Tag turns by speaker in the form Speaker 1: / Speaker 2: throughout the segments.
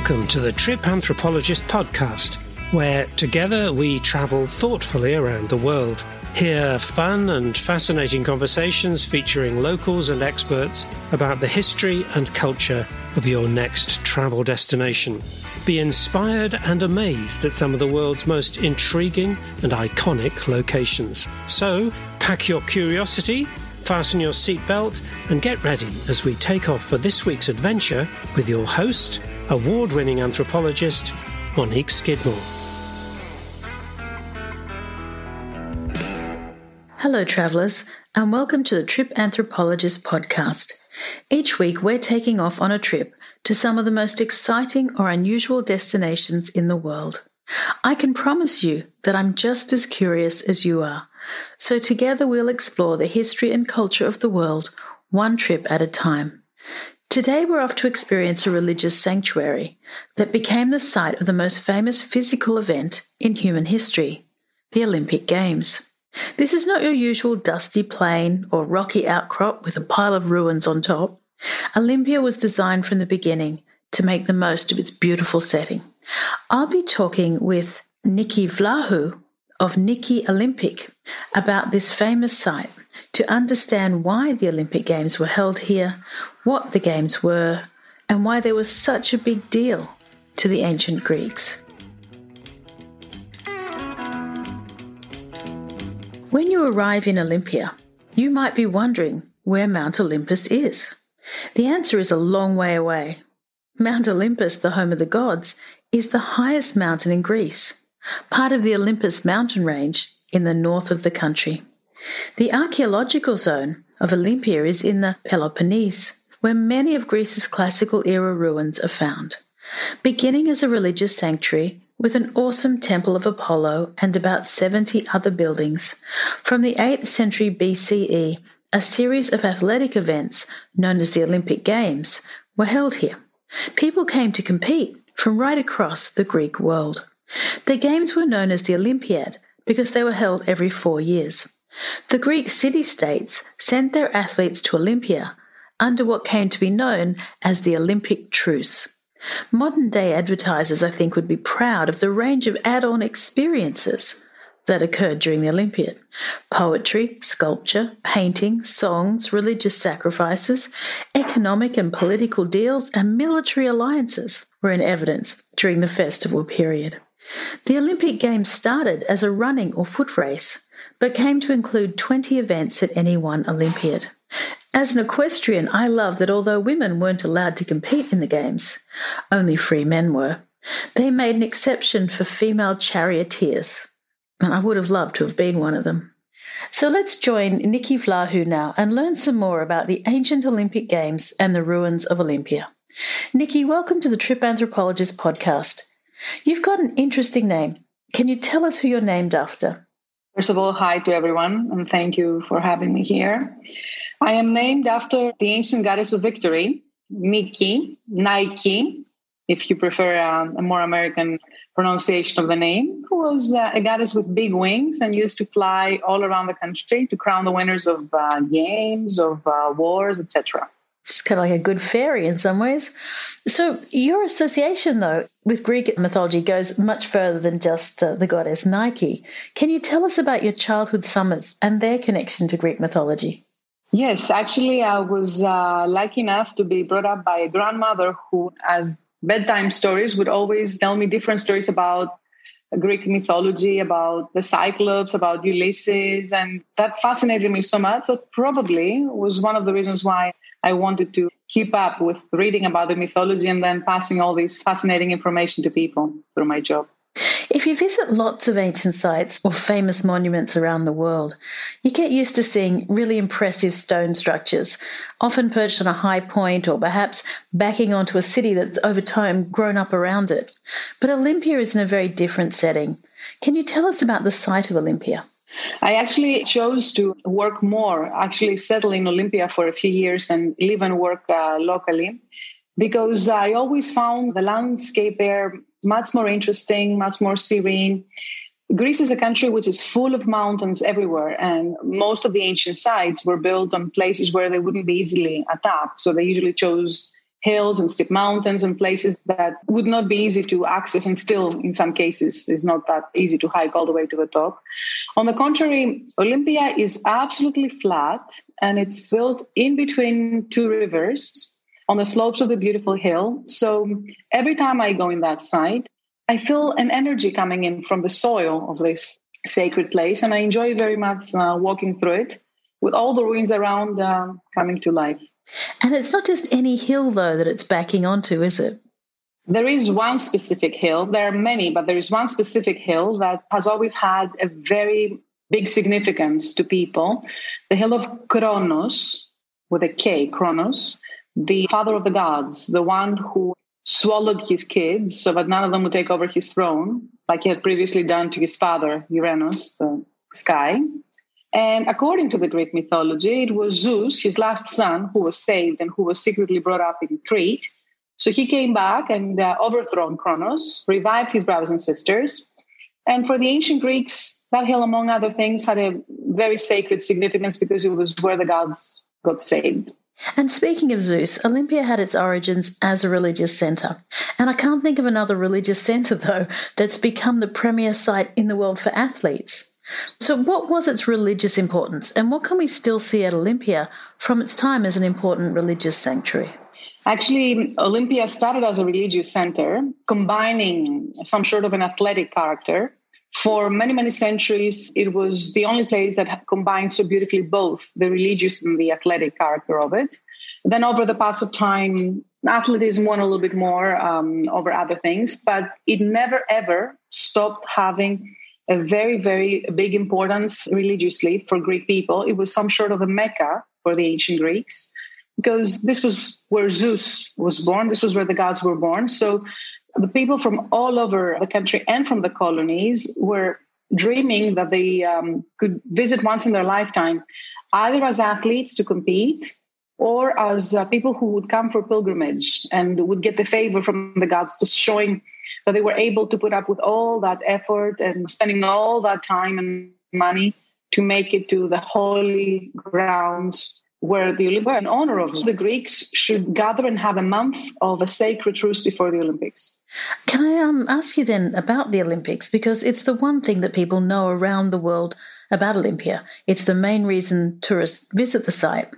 Speaker 1: Welcome to the Trip Anthropologist podcast, where together we travel thoughtfully around the world. Hear fun and fascinating conversations featuring locals and experts about the history and culture of your next travel destination. Be inspired and amazed at some of the world's most intriguing and iconic locations. So, pack your curiosity Fasten your seatbelt and get ready as we take off for this week's adventure with your host, award winning anthropologist, Monique Skidmore.
Speaker 2: Hello, travellers, and welcome to the Trip Anthropologist podcast. Each week, we're taking off on a trip to some of the most exciting or unusual destinations in the world. I can promise you that I'm just as curious as you are. So together we'll explore the history and culture of the world, one trip at a time. Today we're off to experience a religious sanctuary that became the site of the most famous physical event in human history, the Olympic Games. This is not your usual dusty plain or rocky outcrop with a pile of ruins on top. Olympia was designed from the beginning to make the most of its beautiful setting. I'll be talking with Nikki Vlahu, of Nikki Olympic about this famous site to understand why the Olympic Games were held here, what the Games were, and why they were such a big deal to the ancient Greeks. When you arrive in Olympia, you might be wondering where Mount Olympus is. The answer is a long way away. Mount Olympus, the home of the gods, is the highest mountain in Greece part of the Olympus mountain range in the north of the country. The archaeological zone of Olympia is in the Peloponnese, where many of Greece's classical era ruins are found. Beginning as a religious sanctuary with an awesome temple of Apollo and about 70 other buildings, from the 8th century BCE, a series of athletic events known as the Olympic Games were held here. People came to compete from right across the Greek world. The games were known as the Olympiad because they were held every four years. The Greek city states sent their athletes to Olympia under what came to be known as the Olympic truce. Modern day advertisers, I think, would be proud of the range of add on experiences that occurred during the Olympiad poetry, sculpture, painting, songs, religious sacrifices, economic and political deals, and military alliances were in evidence during the festival period. The Olympic Games started as a running or foot race, but came to include 20 events at any one Olympiad. As an equestrian, I love that although women weren't allowed to compete in the Games, only free men were, they made an exception for female charioteers. And I would have loved to have been one of them. So let's join Nikki Vlahu now and learn some more about the ancient Olympic Games and the ruins of Olympia. Nikki, welcome to the Trip Anthropologist podcast. You've got an interesting name. Can you tell us who you're named after?
Speaker 3: First of all, hi to everyone, and thank you for having me here. I am named after the ancient goddess of victory, Nike, Nike, if you prefer um, a more American pronunciation of the name, who was uh, a goddess with big wings and used to fly all around the country to crown the winners of uh, games, of uh, wars, etc.
Speaker 2: She's kind of like a good fairy in some ways. So, your association, though, with Greek mythology goes much further than just uh, the goddess Nike. Can you tell us about your childhood summers and their connection to Greek mythology?
Speaker 3: Yes, actually, I was uh, lucky enough to be brought up by a grandmother who, as bedtime stories, would always tell me different stories about Greek mythology, about the Cyclops, about Ulysses. And that fascinated me so much that probably was one of the reasons why I wanted to keep up with reading about the mythology and then passing all this fascinating information to people through my job.
Speaker 2: If you visit lots of ancient sites or famous monuments around the world, you get used to seeing really impressive stone structures, often perched on a high point or perhaps backing onto a city that's over time grown up around it. But Olympia is in a very different setting. Can you tell us about the site of Olympia?
Speaker 3: I actually chose to work more, actually settle in Olympia for a few years and live and work uh, locally because I always found the landscape there much more interesting, much more serene. Greece is a country which is full of mountains everywhere, and most of the ancient sites were built on places where they wouldn't be easily attacked. So they usually chose hills and steep mountains and places that would not be easy to access and still in some cases is not that easy to hike all the way to the top. On the contrary olympia is absolutely flat and it's built in between two rivers on the slopes of the beautiful hill. So every time i go in that site i feel an energy coming in from the soil of this sacred place and i enjoy very much uh, walking through it with all the ruins around uh, coming to life
Speaker 2: and it's not just any hill, though, that it's backing onto, is it?
Speaker 3: There is one specific hill. There are many, but there is one specific hill that has always had a very big significance to people. The hill of Kronos, with a K, Kronos, the father of the gods, the one who swallowed his kids so that none of them would take over his throne, like he had previously done to his father, Uranus, the sky. And according to the Greek mythology, it was Zeus, his last son, who was saved and who was secretly brought up in Crete. So he came back and uh, overthrown Kronos, revived his brothers and sisters. And for the ancient Greeks, that hill, among other things, had a very sacred significance because it was where the gods got saved.
Speaker 2: And speaking of Zeus, Olympia had its origins as a religious centre. And I can't think of another religious centre, though, that's become the premier site in the world for athletes. So, what was its religious importance, and what can we still see at Olympia from its time as an important religious sanctuary?
Speaker 3: Actually, Olympia started as a religious center, combining some sort of an athletic character. For many, many centuries, it was the only place that combined so beautifully both the religious and the athletic character of it. Then, over the pass of time, athleticism won a little bit more um, over other things, but it never ever stopped having a very, very big importance religiously for Greek people. It was some sort of a mecca for the ancient Greeks because this was where Zeus was born. This was where the gods were born. So the people from all over the country and from the colonies were dreaming that they um, could visit once in their lifetime, either as athletes to compete or as uh, people who would come for pilgrimage and would get the favor from the gods, just showing that they were able to put up with all that effort and spending all that time and money to make it to the holy grounds where the Olympics, in honor of the Greeks, should gather and have a month of a sacred truce before the Olympics.
Speaker 2: Can I um, ask you then about the Olympics? Because it's the one thing that people know around the world about Olympia. It's the main reason tourists visit the site.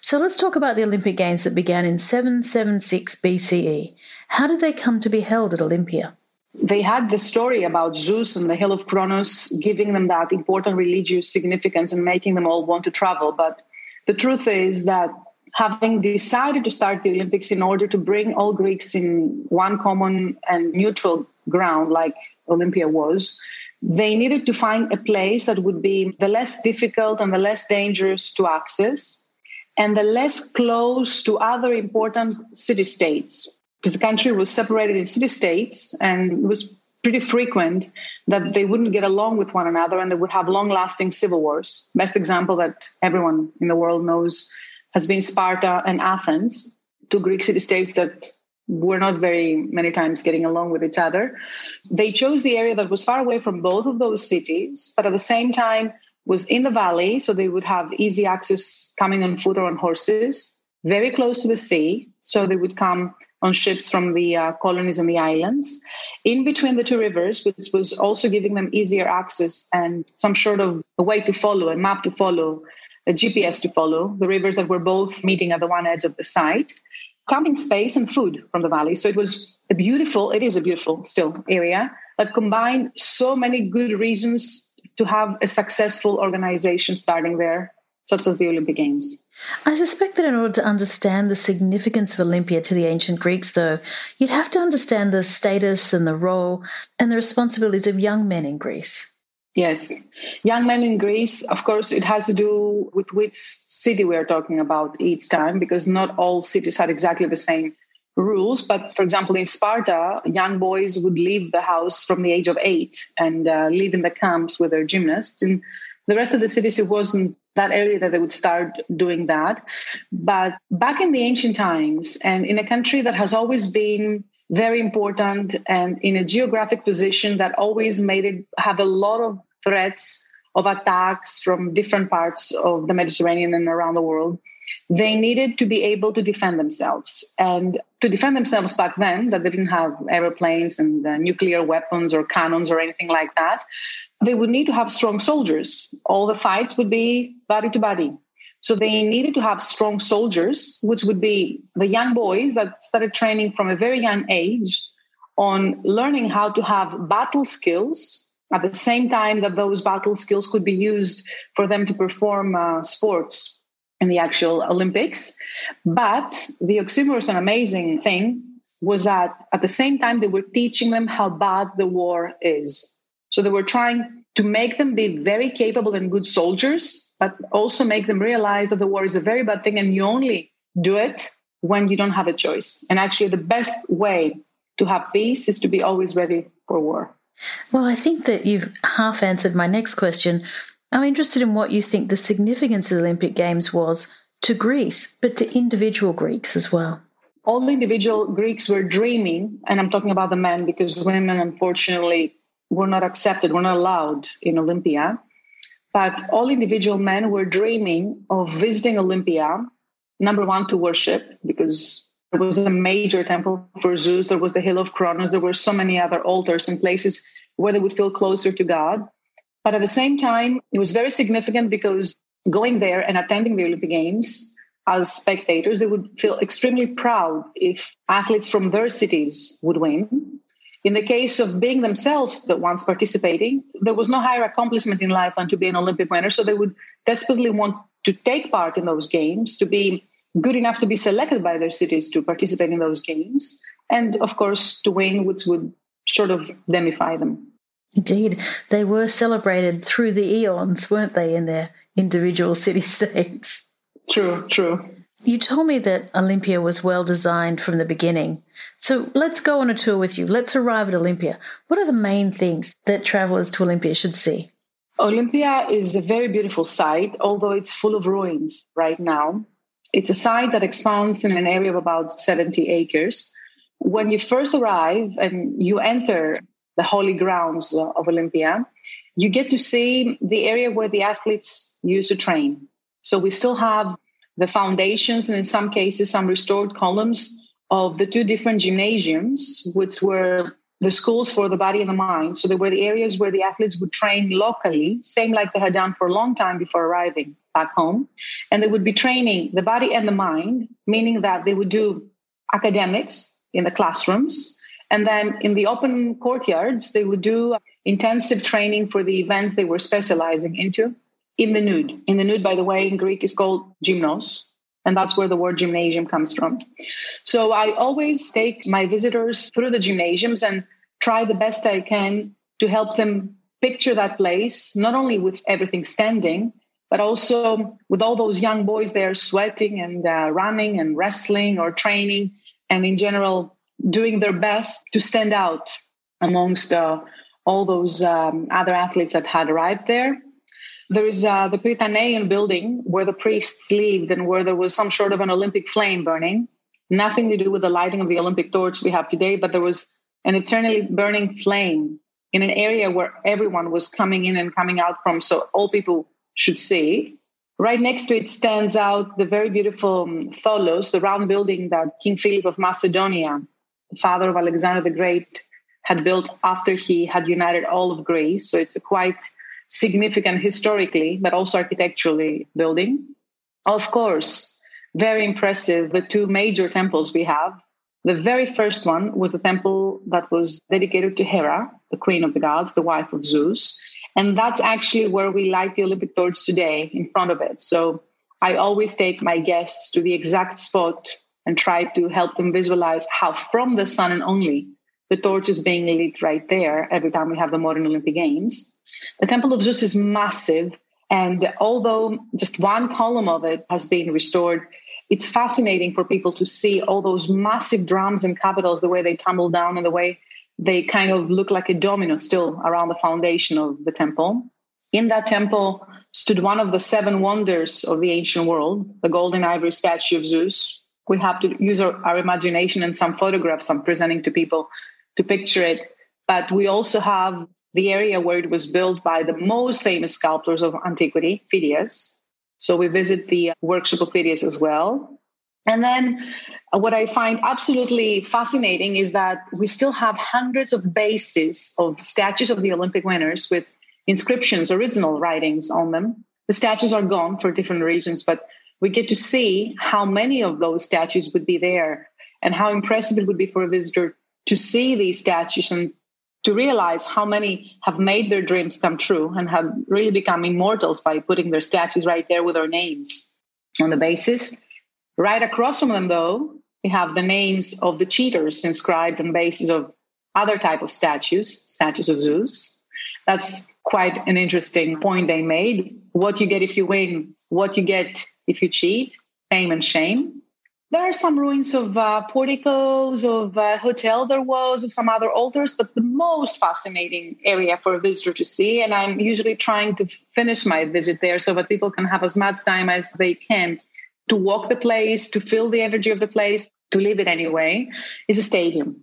Speaker 2: So let's talk about the Olympic Games that began in 776 BCE. How did they come to be held at Olympia?
Speaker 3: They had the story about Zeus and the Hill of Kronos giving them that important religious significance and making them all want to travel. But the truth is that having decided to start the Olympics in order to bring all Greeks in one common and neutral ground, like Olympia was, they needed to find a place that would be the less difficult and the less dangerous to access and the less close to other important city states because the country was separated in city states and it was pretty frequent that they wouldn't get along with one another and they would have long lasting civil wars. Best example that everyone in the world knows has been Sparta and Athens, two Greek city states that were not very many times getting along with each other. They chose the area that was far away from both of those cities, but at the same time was in the valley, so they would have easy access coming on foot or on horses, very close to the sea, so they would come on ships from the uh, colonies and the islands in between the two rivers, which was also giving them easier access and some sort of a way to follow, a map to follow, a GPS to follow, the rivers that were both meeting at the one edge of the site, camping space and food from the valley. So it was a beautiful, it is a beautiful still area that combined so many good reasons to have a successful organization starting there such as the Olympic Games.
Speaker 2: I suspect that in order to understand the significance of Olympia to the ancient Greeks, though, you'd have to understand the status and the role and the responsibilities of young men in Greece.
Speaker 3: Yes. Young men in Greece, of course, it has to do with which city we're talking about each time, because not all cities had exactly the same rules. But for example, in Sparta, young boys would leave the house from the age of eight and uh, live in the camps with their gymnasts. In the rest of the cities, it wasn't that area that they would start doing that. But back in the ancient times, and in a country that has always been very important and in a geographic position that always made it have a lot of threats of attacks from different parts of the Mediterranean and around the world. They needed to be able to defend themselves. And to defend themselves back then, that they didn't have airplanes and uh, nuclear weapons or cannons or anything like that, they would need to have strong soldiers. All the fights would be body to body. So they needed to have strong soldiers, which would be the young boys that started training from a very young age on learning how to have battle skills at the same time that those battle skills could be used for them to perform uh, sports in the actual Olympics. But the oxymoron, an amazing thing, was that at the same time they were teaching them how bad the war is. So they were trying to make them be very capable and good soldiers, but also make them realize that the war is a very bad thing and you only do it when you don't have a choice. And actually, the best way to have peace is to be always ready for war.
Speaker 2: Well, I think that you've half answered my next question. I'm interested in what you think the significance of the Olympic Games was to Greece, but to individual Greeks as well.
Speaker 3: All the individual Greeks were dreaming, and I'm talking about the men because women, unfortunately, were not accepted, were not allowed in Olympia. But all individual men were dreaming of visiting Olympia, number one, to worship, because there was a major temple for Zeus. There was the Hill of Kronos. There were so many other altars and places where they would feel closer to God. But at the same time, it was very significant because going there and attending the Olympic Games as spectators, they would feel extremely proud if athletes from their cities would win. In the case of being themselves the ones participating, there was no higher accomplishment in life than to be an Olympic winner. So they would desperately want to take part in those games, to be good enough to be selected by their cities to participate in those games, and of course to win, which would sort of demify them.
Speaker 2: Indeed, they were celebrated through the eons, weren't they, in their individual city states?
Speaker 3: True, true.
Speaker 2: You told me that Olympia was well designed from the beginning. So let's go on a tour with you. Let's arrive at Olympia. What are the main things that travelers to Olympia should see?
Speaker 3: Olympia is a very beautiful site, although it's full of ruins right now. It's a site that expands in an area of about 70 acres. When you first arrive and you enter the holy grounds uh, of Olympia, you get to see the area where the athletes used to train. So we still have the foundations and in some cases some restored columns of the two different gymnasiums, which were the schools for the body and the mind. So they were the areas where the athletes would train locally, same like they had done for a long time before arriving back home. And they would be training the body and the mind, meaning that they would do academics in the classrooms. And then in the open courtyards, they would do intensive training for the events they were specializing into in the nude. In the nude, by the way, in Greek is called gymnos. And that's where the word gymnasium comes from. So I always take my visitors through the gymnasiums and try the best I can to help them picture that place, not only with everything standing, but also with all those young boys there sweating and uh, running and wrestling or training, and in general, doing their best to stand out amongst uh, all those um, other athletes that had arrived there. There is uh, the Prytaneum building where the priests lived and where there was some sort of an Olympic flame burning. Nothing to do with the lighting of the Olympic torch we have today, but there was an eternally burning flame in an area where everyone was coming in and coming out from. So all people should see. Right next to it stands out the very beautiful um, Tholos, the round building that King Philip of Macedonia, the father of Alexander the Great, had built after he had united all of Greece. So it's a quite significant historically, but also architecturally building. Of course, very impressive, the two major temples we have. The very first one was the temple that was dedicated to Hera, the queen of the gods, the wife of Zeus. And that's actually where we light the Olympic torch today in front of it. So I always take my guests to the exact spot and try to help them visualize how from the sun and only the torch is being lit right there every time we have the modern Olympic Games. The Temple of Zeus is massive. And although just one column of it has been restored, it's fascinating for people to see all those massive drums and capitals, the way they tumble down and the way they kind of look like a domino still around the foundation of the temple. In that temple stood one of the seven wonders of the ancient world, the golden ivory statue of Zeus. We have to use our, our imagination and some photographs I'm presenting to people to picture it. But we also have the area where it was built by the most famous sculptors of antiquity, Phidias. So we visit the workshop of Phidias as well. And then uh, what I find absolutely fascinating is that we still have hundreds of bases of statues of the Olympic winners with inscriptions, original writings on them. The statues are gone for different reasons, but we get to see how many of those statues would be there and how impressive it would be for a visitor to see these statues and to realize how many have made their dreams come true and have really become immortals by putting their statues right there with their names on the basis. Right across from them, though, we have the names of the cheaters inscribed on basis of other type of statues, statues of Zeus. That's quite an interesting point they made. What you get if you win, what you get if you cheat, fame and shame. There are some ruins of uh, porticos, of uh, hotel there was, of some other altars, but the most fascinating area for a visitor to see, and I'm usually trying to finish my visit there so that people can have as much time as they can to walk the place, to feel the energy of the place, to live it anyway, is a stadium.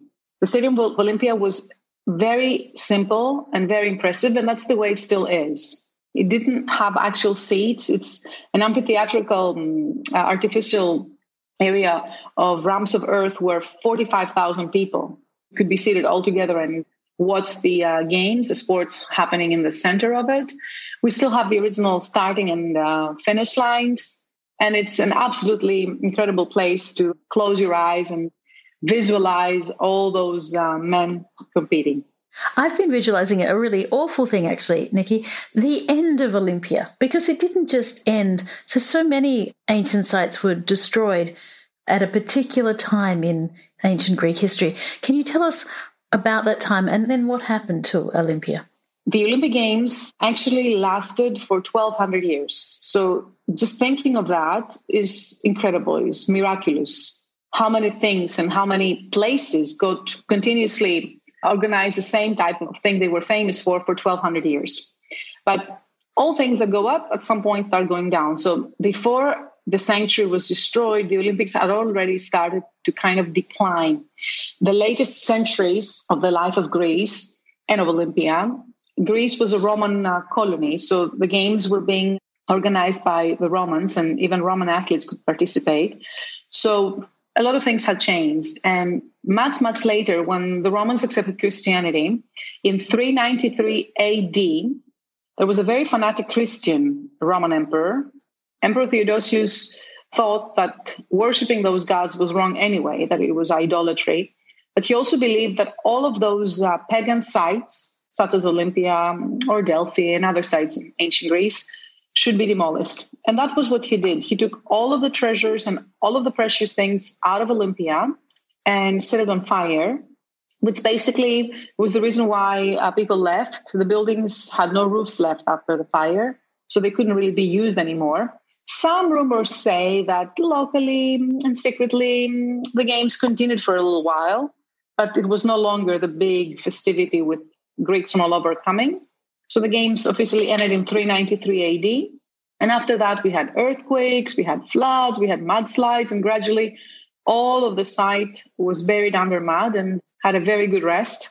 Speaker 3: The Stadium of Olympia was very simple and very impressive, and that's the way it still is. It didn't have actual seats. It's an amphitheatrical, um, artificial area of ramps of earth where 45,000 people could be seated all together and watch the uh, games, the sports happening in the center of it. We still have the original starting and uh, finish lines. And it's an absolutely incredible place to close your eyes and visualize all those uh, men competing.
Speaker 2: I've been visualizing a really awful thing, actually, Nikki, the end of Olympia, because it didn't just end. So, so many ancient sites were destroyed at a particular time in ancient Greek history. Can you tell us about that time and then what happened to Olympia?
Speaker 3: The Olympic Games actually lasted for 1200 years. So, just thinking of that is incredible, is miraculous. How many things and how many places got continuously organize the same type of thing they were famous for for 1200 years. But all things that go up at some point start going down. So before the sanctuary was destroyed, the Olympics had already started to kind of decline. The latest centuries of the life of Greece and of Olympia, Greece was a Roman uh, colony. So the games were being organized by the Romans, and even Roman athletes could participate. So a lot of things had changed. And much, much later, when the Romans accepted Christianity, in 393 AD, there was a very fanatic Christian Roman emperor. Emperor Theodosius thought that worshiping those gods was wrong anyway, that it was idolatry. But he also believed that all of those uh, pagan sites, such as Olympia or Delphi and other sites in ancient Greece, should be demolished. And that was what he did. He took all of the treasures and all of the precious things out of Olympia and set it on fire, which basically was the reason why uh, people left. The buildings had no roofs left after the fire, so they couldn't really be used anymore. Some rumors say that locally and secretly the games continued for a little while, but it was no longer the big festivity with Greeks from all over coming. So the games officially ended in 393 AD. And after that, we had earthquakes, we had floods, we had mudslides, and gradually all of the site was buried under mud and had a very good rest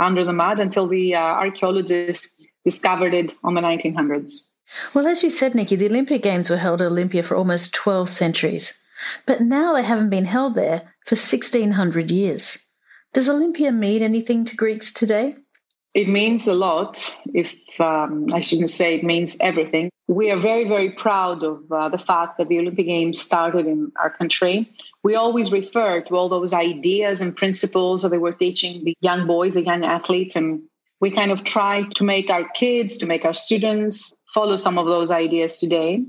Speaker 3: under the mud until the uh, archaeologists discovered it on the 1900s.
Speaker 2: Well, as you said, Nikki, the Olympic Games were held at Olympia for almost 12 centuries, but now they haven't been held there for 1600 years. Does Olympia mean anything to Greeks today?
Speaker 3: It means a lot, if um, I shouldn't say it means everything. We are very, very proud of uh, the fact that the Olympic Games started in our country. We always refer to all those ideas and principles that they were teaching the young boys, the young athletes, and we kind of try to make our kids, to make our students follow some of those ideas today.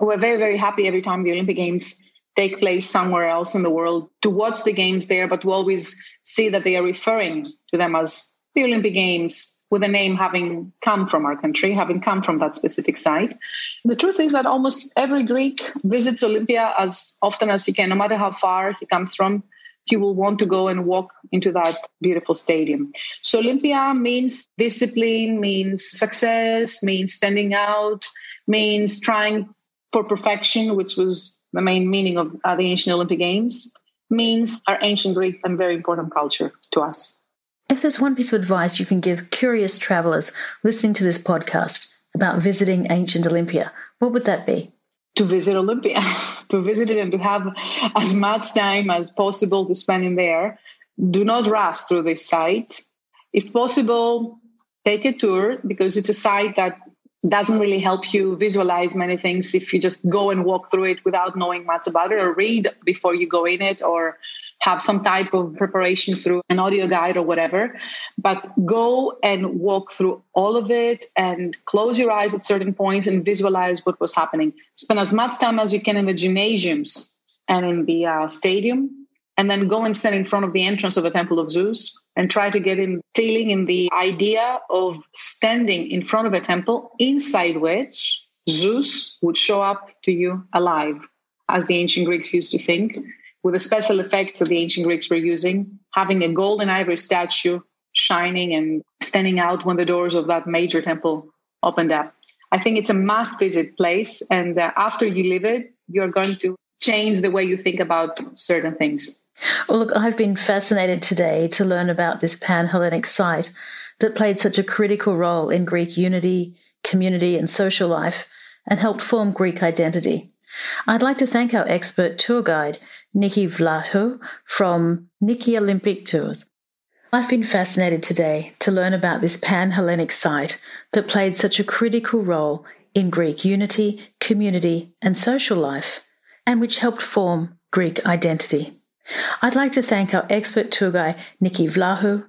Speaker 3: We're very, very happy every time the Olympic Games take place somewhere else in the world to watch the games there, but to always see that they are referring to them as the Olympic Games with a name having come from our country, having come from that specific site. The truth is that almost every Greek visits Olympia as often as he can, no matter how far he comes from. He will want to go and walk into that beautiful stadium. So, Olympia means discipline, means success, means standing out, means trying for perfection, which was the main meaning of uh, the ancient Olympic Games, means our ancient Greek and very important culture to us.
Speaker 2: If there's one piece of advice you can give curious travelers listening to this podcast about visiting ancient Olympia, what would that be?
Speaker 3: To visit Olympia, to visit it and to have as much time as possible to spend in there. Do not rush through this site. If possible, take a tour because it's a site that doesn't really help you visualize many things if you just go and walk through it without knowing much about it or read before you go in it or have some type of preparation through an audio guide or whatever but go and walk through all of it and close your eyes at certain points and visualize what was happening. Spend as much time as you can in the gymnasiums and in the uh, stadium and then go and stand in front of the entrance of the temple of zeus and try to get in feeling in the idea of standing in front of a temple inside which Zeus would show up to you alive, as the ancient Greeks used to think, with the special effects that the ancient Greeks were using, having a golden ivory statue shining and standing out when the doors of that major temple opened up. I think it's a must visit place. And uh, after you leave it, you're going to change the way you think about certain things.
Speaker 2: Well, look, I've been fascinated today to learn about this Pan Hellenic site that played such a critical role in Greek unity, community, and social life and helped form Greek identity. I'd like to thank our expert tour guide, Nikki Vlaho from Nikki Olympic Tours. I've been fascinated today to learn about this Pan Hellenic site that played such a critical role in Greek unity, community, and social life, and which helped form Greek identity. I'd like to thank our expert tour guide, Nikki Vlahu.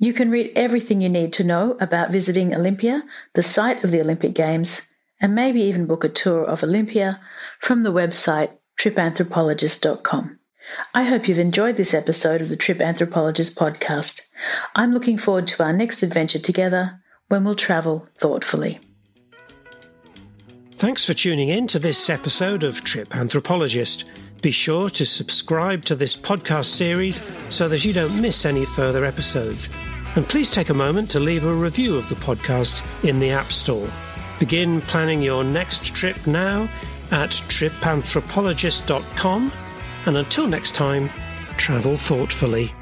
Speaker 2: You can read everything you need to know about visiting Olympia, the site of the Olympic Games, and maybe even book a tour of Olympia from the website tripanthropologist.com. I hope you've enjoyed this episode of the Trip Anthropologist podcast. I'm looking forward to our next adventure together when we'll travel thoughtfully.
Speaker 1: Thanks for tuning in to this episode of Trip Anthropologist. Be sure to subscribe to this podcast series so that you don't miss any further episodes. And please take a moment to leave a review of the podcast in the App Store. Begin planning your next trip now at tripanthropologist.com. And until next time, travel thoughtfully.